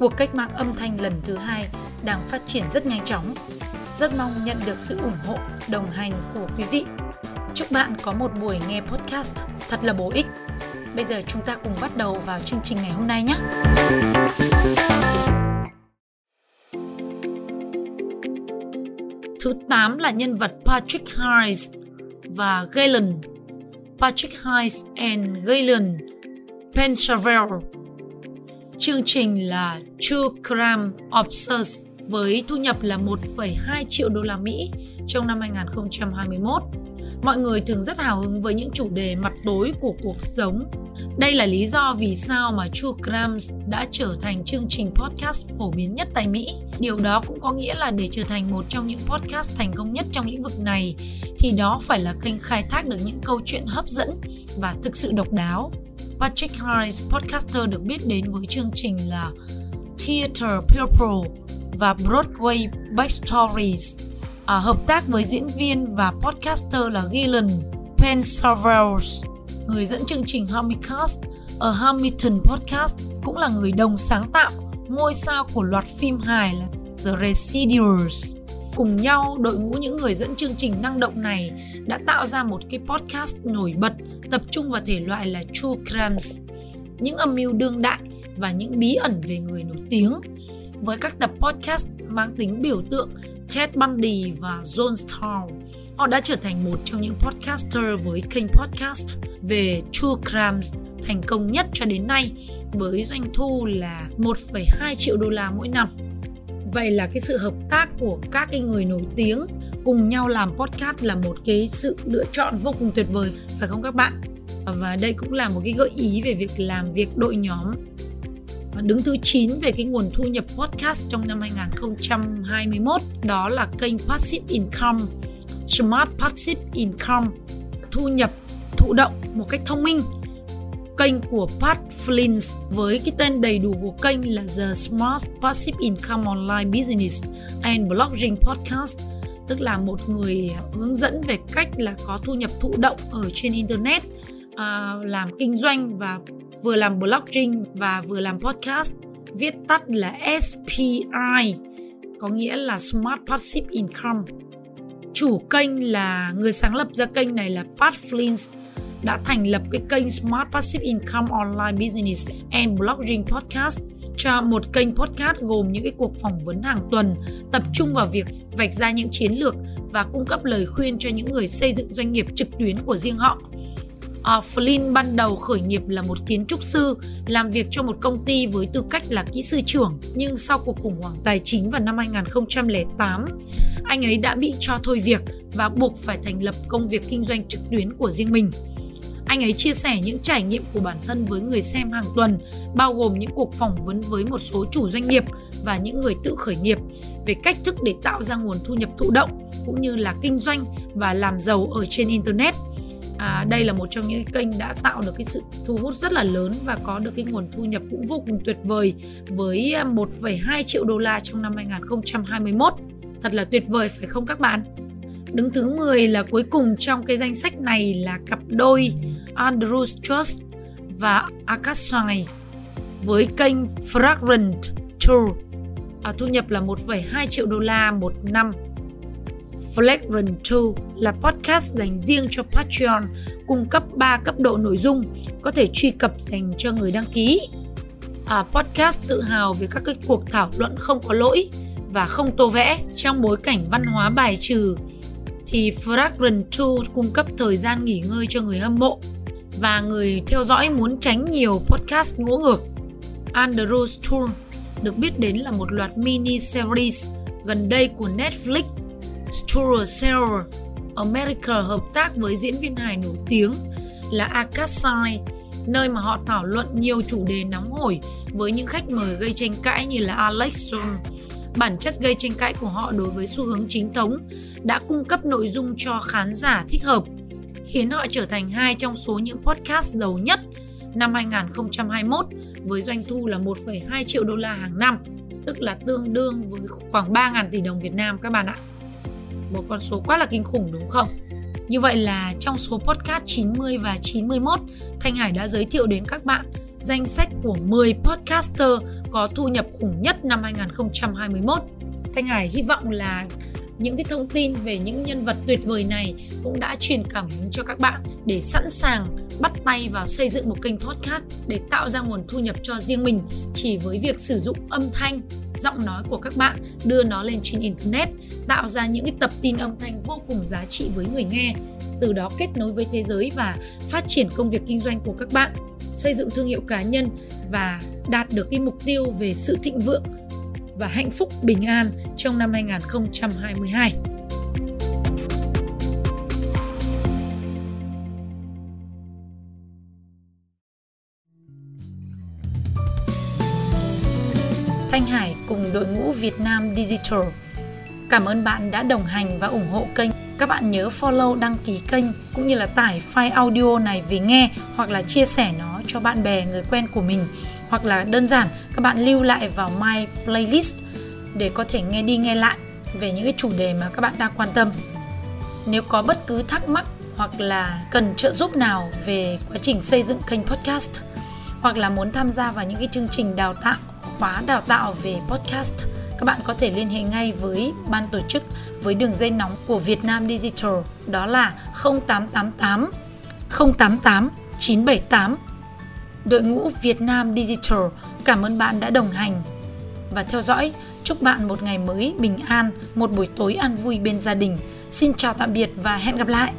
cuộc cách mạng âm thanh lần thứ hai đang phát triển rất nhanh chóng. Rất mong nhận được sự ủng hộ, đồng hành của quý vị. Chúc bạn có một buổi nghe podcast thật là bổ ích. Bây giờ chúng ta cùng bắt đầu vào chương trình ngày hôm nay nhé. Thứ 8 là nhân vật Patrick Hayes và Galen. Patrick Hayes and Galen Pensavel. Chương trình là True Crime Obsessed với thu nhập là 1,2 triệu đô la Mỹ trong năm 2021 mọi người thường rất hào hứng với những chủ đề mặt tối của cuộc sống. Đây là lý do vì sao mà True Crimes đã trở thành chương trình podcast phổ biến nhất tại Mỹ. Điều đó cũng có nghĩa là để trở thành một trong những podcast thành công nhất trong lĩnh vực này thì đó phải là kênh khai thác được những câu chuyện hấp dẫn và thực sự độc đáo. Patrick Harris, podcaster được biết đến với chương trình là Theater Purple và Broadway Backstories à, hợp tác với diễn viên và podcaster là Gillian Pensavels, người dẫn chương trình Hamicast ở Hamilton Podcast, cũng là người đồng sáng tạo ngôi sao của loạt phim hài là The Residuals. Cùng nhau, đội ngũ những người dẫn chương trình năng động này đã tạo ra một cái podcast nổi bật tập trung vào thể loại là True Crimes, những âm mưu đương đại và những bí ẩn về người nổi tiếng. Với các tập podcast mang tính biểu tượng Ted Bundy và John Starr. Họ đã trở thành một trong những podcaster với kênh podcast về true crimes thành công nhất cho đến nay với doanh thu là 1,2 triệu đô la mỗi năm. Vậy là cái sự hợp tác của các cái người nổi tiếng cùng nhau làm podcast là một cái sự lựa chọn vô cùng tuyệt vời, phải không các bạn? Và đây cũng là một cái gợi ý về việc làm việc đội nhóm. Đứng thứ 9 về cái nguồn thu nhập podcast trong năm 2021 đó là kênh Passive Income, Smart Passive Income. Thu nhập, thụ động một cách thông minh kênh của Pat Flynn với cái tên đầy đủ của kênh là The Smart Passive Income Online Business and Blogging Podcast tức là một người hướng dẫn về cách là có thu nhập thụ động ở trên internet à, làm kinh doanh và vừa làm blogging và vừa làm podcast. Viết tắt là SPI có nghĩa là Smart Passive Income. Chủ kênh là người sáng lập ra kênh này là Pat Flynn đã thành lập cái kênh Smart Passive Income Online Business and Blogging Podcast. Cho một kênh podcast gồm những cái cuộc phỏng vấn hàng tuần tập trung vào việc vạch ra những chiến lược và cung cấp lời khuyên cho những người xây dựng doanh nghiệp trực tuyến của riêng họ. À, Flynn ban đầu khởi nghiệp là một kiến trúc sư, làm việc cho một công ty với tư cách là kỹ sư trưởng, nhưng sau cuộc khủng hoảng tài chính vào năm 2008, anh ấy đã bị cho thôi việc và buộc phải thành lập công việc kinh doanh trực tuyến của riêng mình. Anh ấy chia sẻ những trải nghiệm của bản thân với người xem hàng tuần, bao gồm những cuộc phỏng vấn với một số chủ doanh nghiệp và những người tự khởi nghiệp về cách thức để tạo ra nguồn thu nhập thụ động cũng như là kinh doanh và làm giàu ở trên internet. À, đây là một trong những kênh đã tạo được cái sự thu hút rất là lớn và có được cái nguồn thu nhập cũng vô cùng tuyệt vời với à, 1,2 triệu đô la trong năm 2021 thật là tuyệt vời phải không các bạn? Đứng thứ 10 là cuối cùng trong cái danh sách này là cặp đôi. Andrew Trust và Akasai với kênh Fragrant Tour. À, thu nhập là 1,2 triệu đô la một năm. Flagrant Tour là podcast dành riêng cho Patreon, cung cấp 3 cấp độ nội dung có thể truy cập dành cho người đăng ký. À, podcast tự hào về các cái cuộc thảo luận không có lỗi và không tô vẽ trong bối cảnh văn hóa bài trừ. Thì Fragrant 2 cung cấp thời gian nghỉ ngơi cho người hâm mộ và người theo dõi muốn tránh nhiều podcast ngỗ ngược. Andrew Tour được biết đến là một loạt mini series gần đây của Netflix Sturcell America hợp tác với diễn viên hài nổi tiếng là Akasai, nơi mà họ thảo luận nhiều chủ đề nóng hổi với những khách mời gây tranh cãi như là Alex Jones, bản chất gây tranh cãi của họ đối với xu hướng chính thống đã cung cấp nội dung cho khán giả thích hợp, khiến họ trở thành hai trong số những podcast giàu nhất năm 2021 với doanh thu là 1,2 triệu đô la hàng năm, tức là tương đương với khoảng 3.000 tỷ đồng Việt Nam các bạn ạ. Một con số quá là kinh khủng đúng không? Như vậy là trong số podcast 90 và 91, Thanh Hải đã giới thiệu đến các bạn danh sách của 10 podcaster có thu nhập khủng nhất năm 2021. Thanh Hải hy vọng là những cái thông tin về những nhân vật tuyệt vời này cũng đã truyền cảm hứng cho các bạn để sẵn sàng bắt tay vào xây dựng một kênh podcast để tạo ra nguồn thu nhập cho riêng mình chỉ với việc sử dụng âm thanh, giọng nói của các bạn, đưa nó lên trên internet, tạo ra những cái tập tin âm thanh vô cùng giá trị với người nghe, từ đó kết nối với thế giới và phát triển công việc kinh doanh của các bạn, xây dựng thương hiệu cá nhân và đạt được cái mục tiêu về sự thịnh vượng và hạnh phúc bình an trong năm 2022. Thanh Hải cùng đội ngũ Việt Nam Digital. Cảm ơn bạn đã đồng hành và ủng hộ kênh. Các bạn nhớ follow, đăng ký kênh cũng như là tải file audio này về nghe hoặc là chia sẻ nó cho bạn bè, người quen của mình hoặc là đơn giản các bạn lưu lại vào my playlist để có thể nghe đi nghe lại về những cái chủ đề mà các bạn đang quan tâm. Nếu có bất cứ thắc mắc hoặc là cần trợ giúp nào về quá trình xây dựng kênh podcast hoặc là muốn tham gia vào những cái chương trình đào tạo, khóa đào tạo về podcast, các bạn có thể liên hệ ngay với ban tổ chức với đường dây nóng của Việt Nam Digital đó là 0888 088 978 đội ngũ Việt Nam Digital cảm ơn bạn đã đồng hành và theo dõi. Chúc bạn một ngày mới bình an, một buổi tối an vui bên gia đình. Xin chào tạm biệt và hẹn gặp lại.